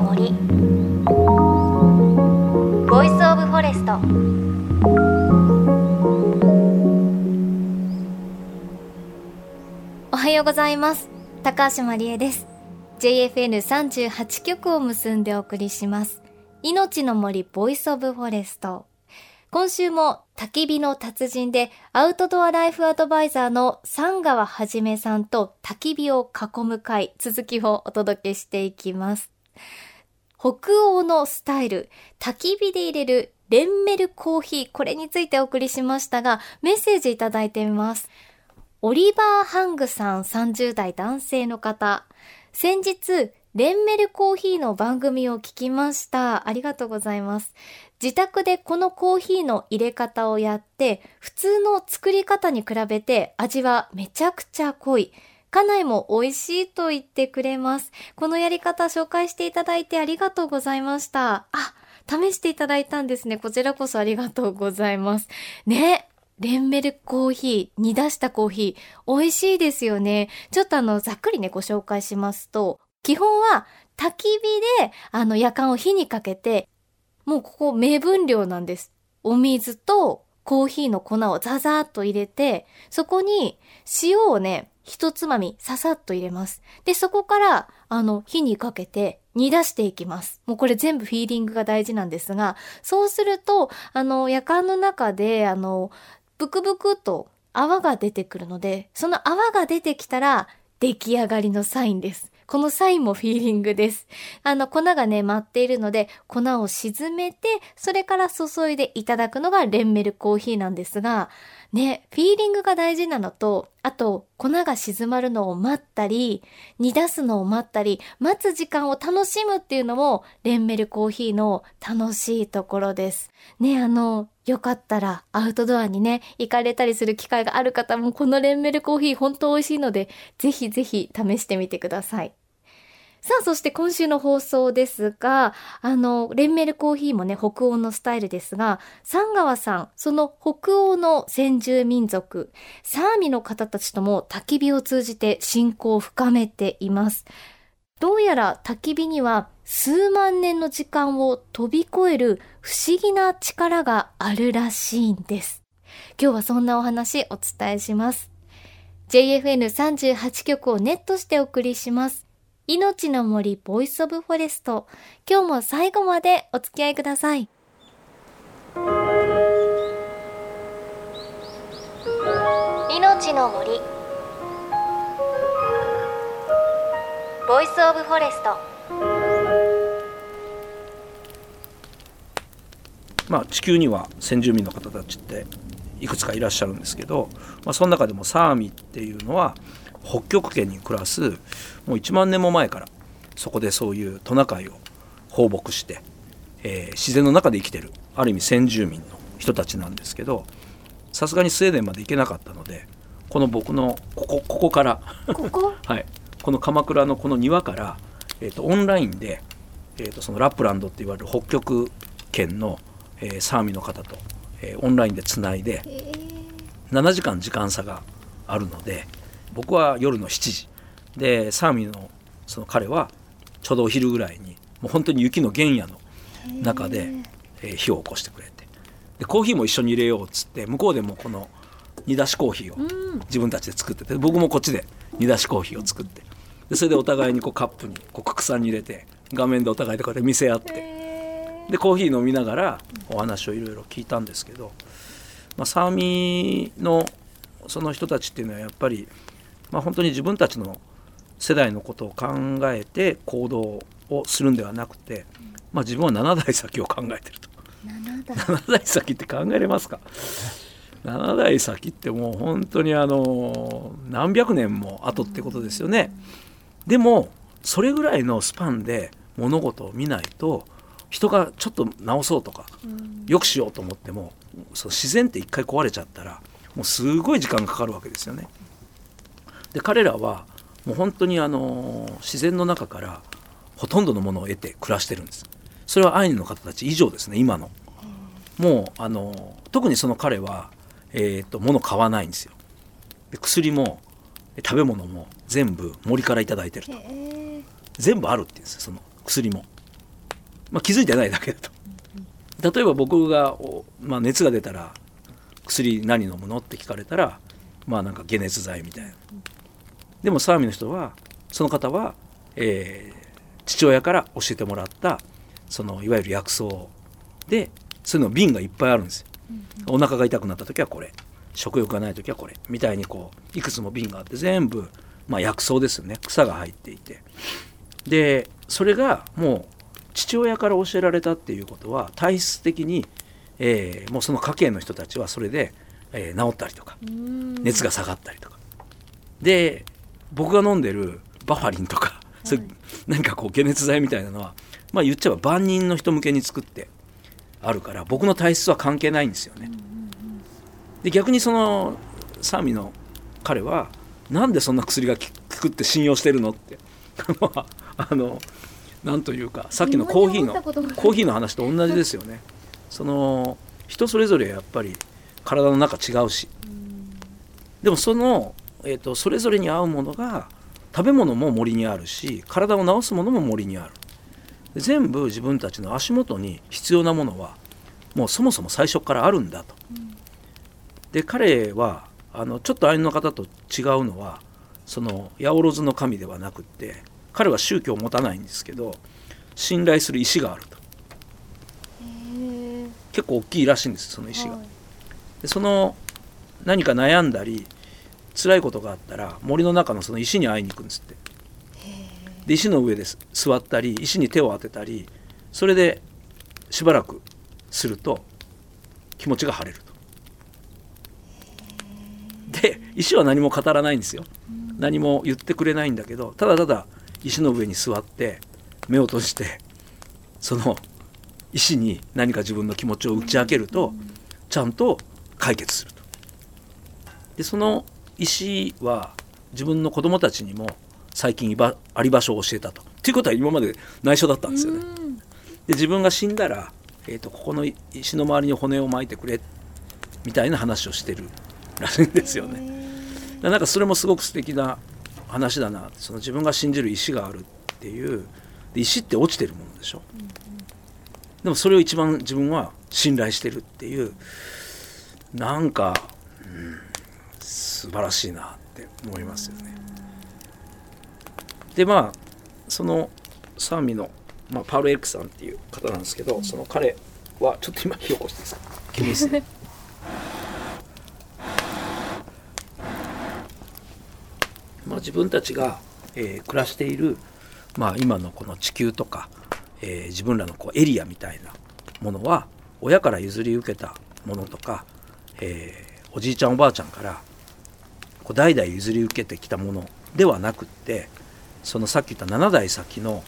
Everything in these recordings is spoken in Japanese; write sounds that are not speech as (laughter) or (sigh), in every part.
の森 Voice of Forest おはようございます。高橋万里恵です。JFN38 局を結んでお送りします。命の森 Voice of Forest 今週も焚き火の達人でアウトドアライフアドバイザーの三川はじめさんと焚き火を囲む会続きをお届けしていきます。北欧のスタイル、焚き火で入れるレンメルコーヒー、これについてお送りしましたが、メッセージいただいてみます。オリバー・ハングさん30代男性の方。先日、レンメルコーヒーの番組を聞きました。ありがとうございます。自宅でこのコーヒーの入れ方をやって、普通の作り方に比べて味はめちゃくちゃ濃い。家内も美味しいと言ってくれます。このやり方紹介していただいてありがとうございました。あ、試していただいたんですね。こちらこそありがとうございます。ね。レンメルコーヒー、煮出したコーヒー、美味しいですよね。ちょっとあの、ざっくりね、ご紹介しますと、基本は焚き火で、あの、夜間を火にかけて、もうここ目分量なんです。お水とコーヒーの粉をザザーっと入れて、そこに塩をね、一つまみささっと入れます。で、そこから、あの、火にかけて煮出していきます。もうこれ全部フィーリングが大事なんですが、そうすると、あの、夜間の中で、あの、ブクブクと泡が出てくるので、その泡が出てきたら出来上がりのサインです。このサインもフィーリングです。あの、粉がね、舞っているので、粉を沈めて、それから注いでいただくのがレンメルコーヒーなんですが、ね、フィーリングが大事なのと、あと、粉が静まるのを待ったり、煮出すのを待ったり、待つ時間を楽しむっていうのも、レンメルコーヒーの楽しいところです。ね、あの、よかったらアウトドアにね、行かれたりする機会がある方も、このレンメルコーヒー本当美味しいので、ぜひぜひ試してみてください。さあ、そして今週の放送ですが、あの、レンメルコーヒーもね、北欧のスタイルですが、三川さん、その北欧の先住民族、サーミの方たちとも焚き火を通じて親交を深めています。どうやら焚き火には数万年の時間を飛び越える不思議な力があるらしいんです。今日はそんなお話お伝えします。JFN38 局をネットしてお送りします。命の森 Voice of Forest。今日も最後までお付き合いください。命の森 Voice of Forest。まあ、地球には先住民の方たちっていくつかいらっしゃるんですけど、まあ、その中でもサーミっていうのは北極圏に暮らすもう1万年も前からそこでそういうトナカイを放牧して、えー、自然の中で生きてるある意味先住民の人たちなんですけどさすがにスウェーデンまで行けなかったのでこの僕のここここから (laughs) はい、この鎌倉のこの庭から、えーと、オンラインで、えーと、そのラップランドって言われる北極圏の、えー、サーミの方と、えー、オンラインでつないで7時間時間差があるので僕は夜の7時。でサーミのその彼はちょうどお昼ぐらいにもう本当に雪の原野の中で、えー、火を起こしてくれて。でコーヒーも一緒に入れようっつって向こうでもこの煮出しコーヒーを自分たちで作ってて僕もこっちで煮出しコーヒーを作って。でそれでお互いにこうカップにこう国産に入れて画面でお互いでこうやって見せ合って。でコーヒー飲みながらお話をいろいろ聞いたんですけど、まあ、サーミのその人たちっていうのはやっぱりまあ、本当に自分たちの世代のことを考えて行動をするんではなくて、まあ、自分は7代先を考えてると。7, 代。先って考えれますか？7代先ってもう本当にあの何百年も後ってことですよね。でもそれぐらいのスパンで物事を見ないと人がちょっと直そうとか、よくしようと思ってもその自然って一回壊れちゃったらもうすごい時間がかかるわけですよね。で彼らはもう本当にあの自然の中からほとんどのものを得て暮らしてるんです。それはアイヌの方たち以上ですね今の。もうあの特にその彼は、えーと、物買わないんですよ。で薬も食べ物も全部森から頂いてると。全部あるって言うんですよその薬も。まあ、気づいてないだけだと。例えば僕が、まあ、熱が出たら薬何飲むの？って聞かれたらまあなんか解熱剤みたいなでも相模の人はその方は、えー、父親から教えてもらったそのいわゆる薬草でそういうの瓶がいっぱいあるんですよ、お腹が痛くなった時はこれ。食欲がない時はこれ。みたいにこういくつも瓶があって全部、まあ、薬草ですよね。草が入っていて。でそれがもう父親から教えられたっていうことは体質的に、えー、もうその家系の人たちはそれで、えー、治ったりとか熱が下がったりとか。で僕が飲んでるバファリンとか、はい、それ何かこう解熱剤みたいなのはまあ言っちゃえば万人の人向けに作ってあるから僕の体質は関係ないんですよね。で逆にそのサーミの彼はなんでそんな薬が効くって信用してるのって。(laughs) あのなんというかさっきのコーヒーのコーヒーの話と同じですよね。その人それぞれやっぱり体の中違うし。でもその、えーと、それぞれに合うものが食べ物も森にあるし体を治すものも森にある全部自分たちの足元に必要なものはもうそもそも最初からあるんだと。で彼はあのちょっとアイヌの方と違うのはその八百万の神ではなくって彼は宗教を持たないんですけど信頼する石があると結構大きいらしいんですその石が。でその何か悩んだり辛いことがあったら森の中のその石に会いに行くんですってで石の上で座ったり石に手を当てたりそれでしばらくすると気持ちが晴れると。で石は何も語らないんですよ。何も言ってくれないんだけどただただ石の上に座って目を閉じてその石に何か自分の気持ちを打ち明けるとちゃんと解決すると。でその石は自分の子供たちにも最近あり場所を教えたと。っていうことは今まで内緒だったんですよね。で自分が死んだら、えーと、ここの石の周りに骨を巻いてくれみたいな話をしてるらしいんですよね。なんかそれもすごく素敵な話だなその自分が信じる石があるっていう石って落ちてるものでしょ、うんうん、でもそれを一番自分は信頼してるっていうなんか、うん、素晴らしいなって思いますよね。でまあそのサーミの、まあ、パウル・エックさんっていう方なんですけど、その彼はちょっと今火起こしていいですか気ですね。(laughs) まあ、自分たちが、えー、暮らしている、まあ、今のこの地球とか、えー、自分らのこうエリアみたいなものは親から譲り受けたものとか、えー、おじいちゃんおばあちゃんから代々譲り受けてきたものではなくってそのさっき言った7代先の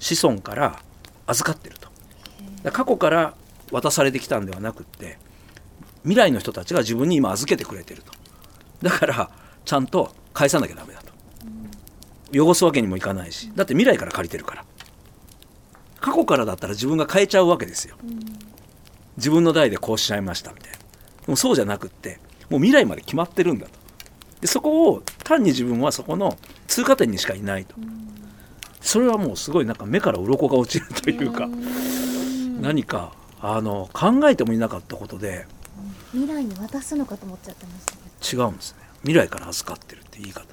子孫から預かってると。過去から渡されてきたんではなくって未来の人たちが自分に今預けてくれてると。だからちゃんと返さなきゃダメだと。汚すわけにもいかないし。だって未来から借りてるから。過去からだったら自分が変えちゃうわけですよ。自分の代でこうしちゃいましたみたいな。でもそうじゃなくってもう未来まで決まってるんだとでそこを単に自分はそこの通過点にしかいないと。それはもうすごいなんか目から鱗が落ちるというか何かあの考えてもいなかったことで未来に渡すのかと思っちゃってました違うんですね。未来から預かってるって言い方。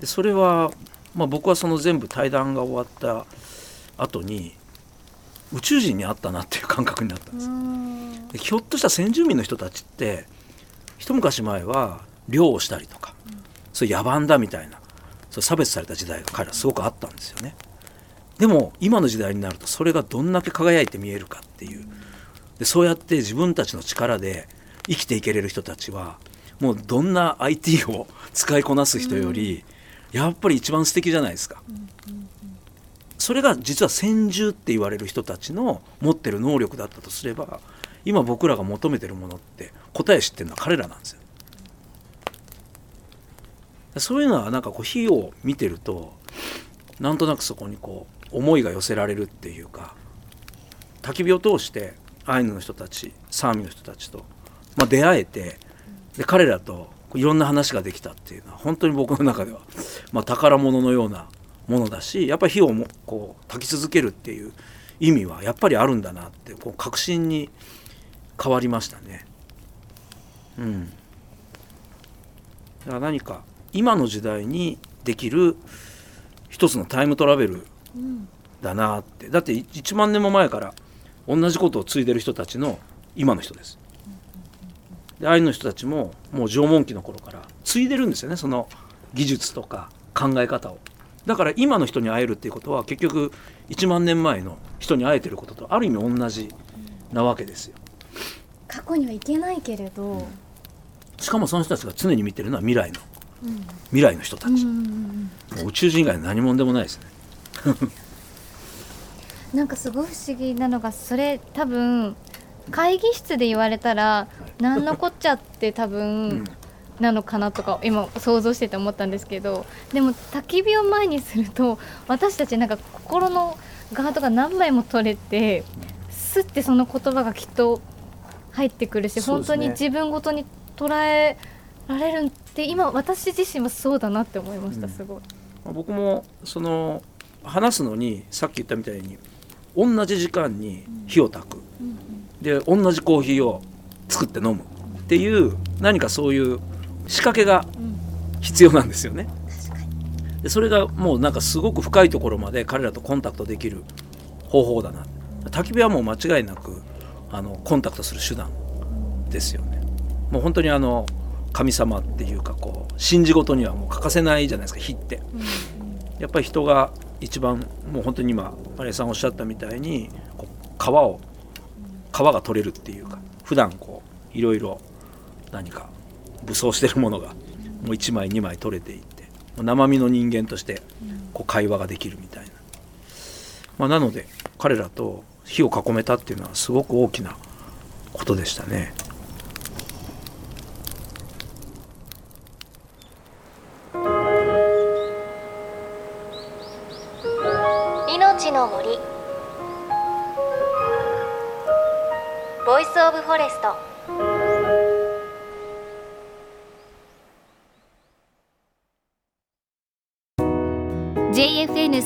でそれは、まあ、僕はその全部対談が終わった後に宇宙人に会ったなっていう感覚になったんですでひょっとした先住民の人たちって一昔前は漁をしたりとか、うん、そういう野蛮だみたいなそう差別された時代が彼らすごくあったんですよねでも今の時代になるとそれがどんだけ輝いて見えるかっていうでそうやって自分たちの力で生きていけれる人たちはもうどんな IT を使いこなす人より、やっぱり一番素敵じゃないですか。それが実は先住って言われる人たちの持ってる能力だったとすれば今僕らが求めてるものって答え知ってるのは彼らなんですよ。そういうのはなんかこう火を見てるとなんとなくそこにこう思いが寄せられるっていうか焚き火を通してアイヌの人たちサーミの人たちと、まあ、出会えてで彼らといろんな話ができたっていうのは本当に僕の中では、まあ、宝物のようなものだしやっぱり火をもこう焚き続けるっていう意味はやっぱりあるんだなってこう確信に変わりましたね。うん、だから何か今の時代にできる一つのタイムトラベルだなってだって1万年も前から同じことを継いでる人たちの今の人です。でアイヌの人たちももう縄文期の頃から継いでるんですよねその技術とか考え方を。だから今の人に会えるっていうことは結局1万年前の人に会えてることとある意味同じなわけですよ。過去には行けないけれど、うん、しかもその人たちが常に見てるのは未来の、うん、未来の人たち、うん宇宙人以外何者でもないですね。(laughs) なんかすごい不思議なのがそれ多分会議室で言われたら何のこっちゃって多分なのかなとか今想像してて思ったんですけどでも焚き火を前にすると私たちなんか心のガードが何枚も取れてすってその言葉がきっと入ってくるし、ね、本当に自分ごとに捉えられるって今私自身もそうだなって思いました、すごい。僕もその話すのにさっき言ったみたいに同じ時間に火を焚く、で同じコーヒーを作って飲む。っていう何かそういう仕掛けが必要なんですよね。でそれがもうなんかすごく深いところまで彼らとコンタクトできる方法だな。焚き火はもう間違いなくあのコンタクトする手段ですよね。もう本当にあの神様っていうかこう信じ事にはもう欠かせないじゃないですか火って。やっぱり人が一番もう本当に今マリさんおっしゃったみたいにこう皮を皮が取れるっていうか普段こういろいろ何か武装してるものがもう1枚2枚取れていって生身の人間としてこう会話ができるみたいな、まあ、なので彼らと火を囲めたっていうのはすごく大きなことでしたね。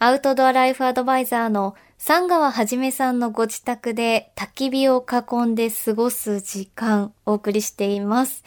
アウトドアライフアドバイザーの三川はじめさんのご自宅で焚き火を囲んで過ごす時間お送りしています。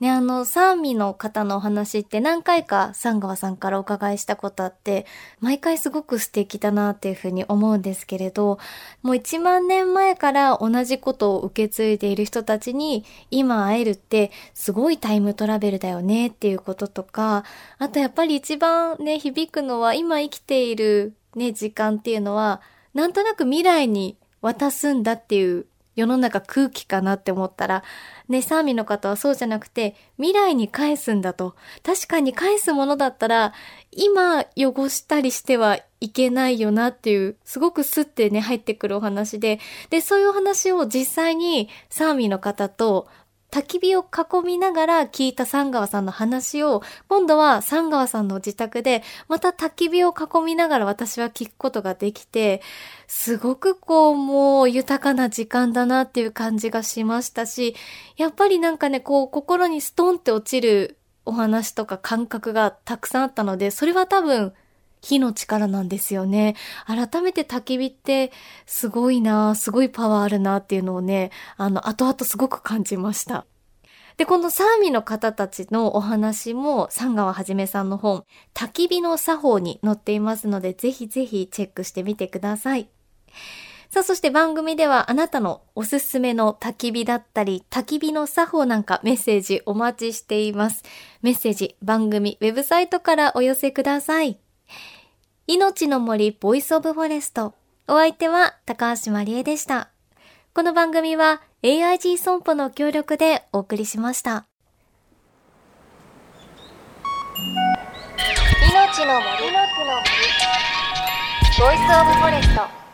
ね、あの、サーミの方のお話って何回か三川さんからお伺いしたことあって、毎回すごく素敵だなっていうふうに思うんですけれど、もう1万年前から同じことを受け継いでいる人たちに今会えるってすごいタイムトラベルだよねっていうこととか、あとやっぱり一番ね、響くのは今生きているね、時間っていうのは、なんとなく未来に渡すんだっていう世の中空気かなって思ったら、ね、サーミの方はそうじゃなくて、未来に返すんだと。確かに返すものだったら、今汚したりしてはいけないよなっていう、すごくスッてね、入ってくるお話で、で、そういうお話を実際にサーミの方と焚き火を囲みながら聞いた三川さんの話を、今度は三川さんの自宅で、また焚き火を囲みながら私は聞くことができて、すごくこう、もう豊かな時間だなっていう感じがしましたし、やっぱりなんかね、こう、心にストンって落ちるお話とか感覚がたくさんあったので、それは多分、火の力なんですよね。改めて焚き火ってすごいなすごいパワーあるなっていうのをね、あの、後々すごく感じました。で、このサーミの方たちのお話も、三川はじめさんの本、焚き火の作法に載っていますので、ぜひぜひチェックしてみてください。さあ、そして番組ではあなたのおすすめの焚き火だったり、焚き火の作法なんかメッセージお待ちしています。メッセージ番組ウェブサイトからお寄せください。命の森 Voice of Forest。お相手は高橋万里恵でした。この番組は AIG 損保の協力でお送りしました。命の森の森ボイスオブフォレスト。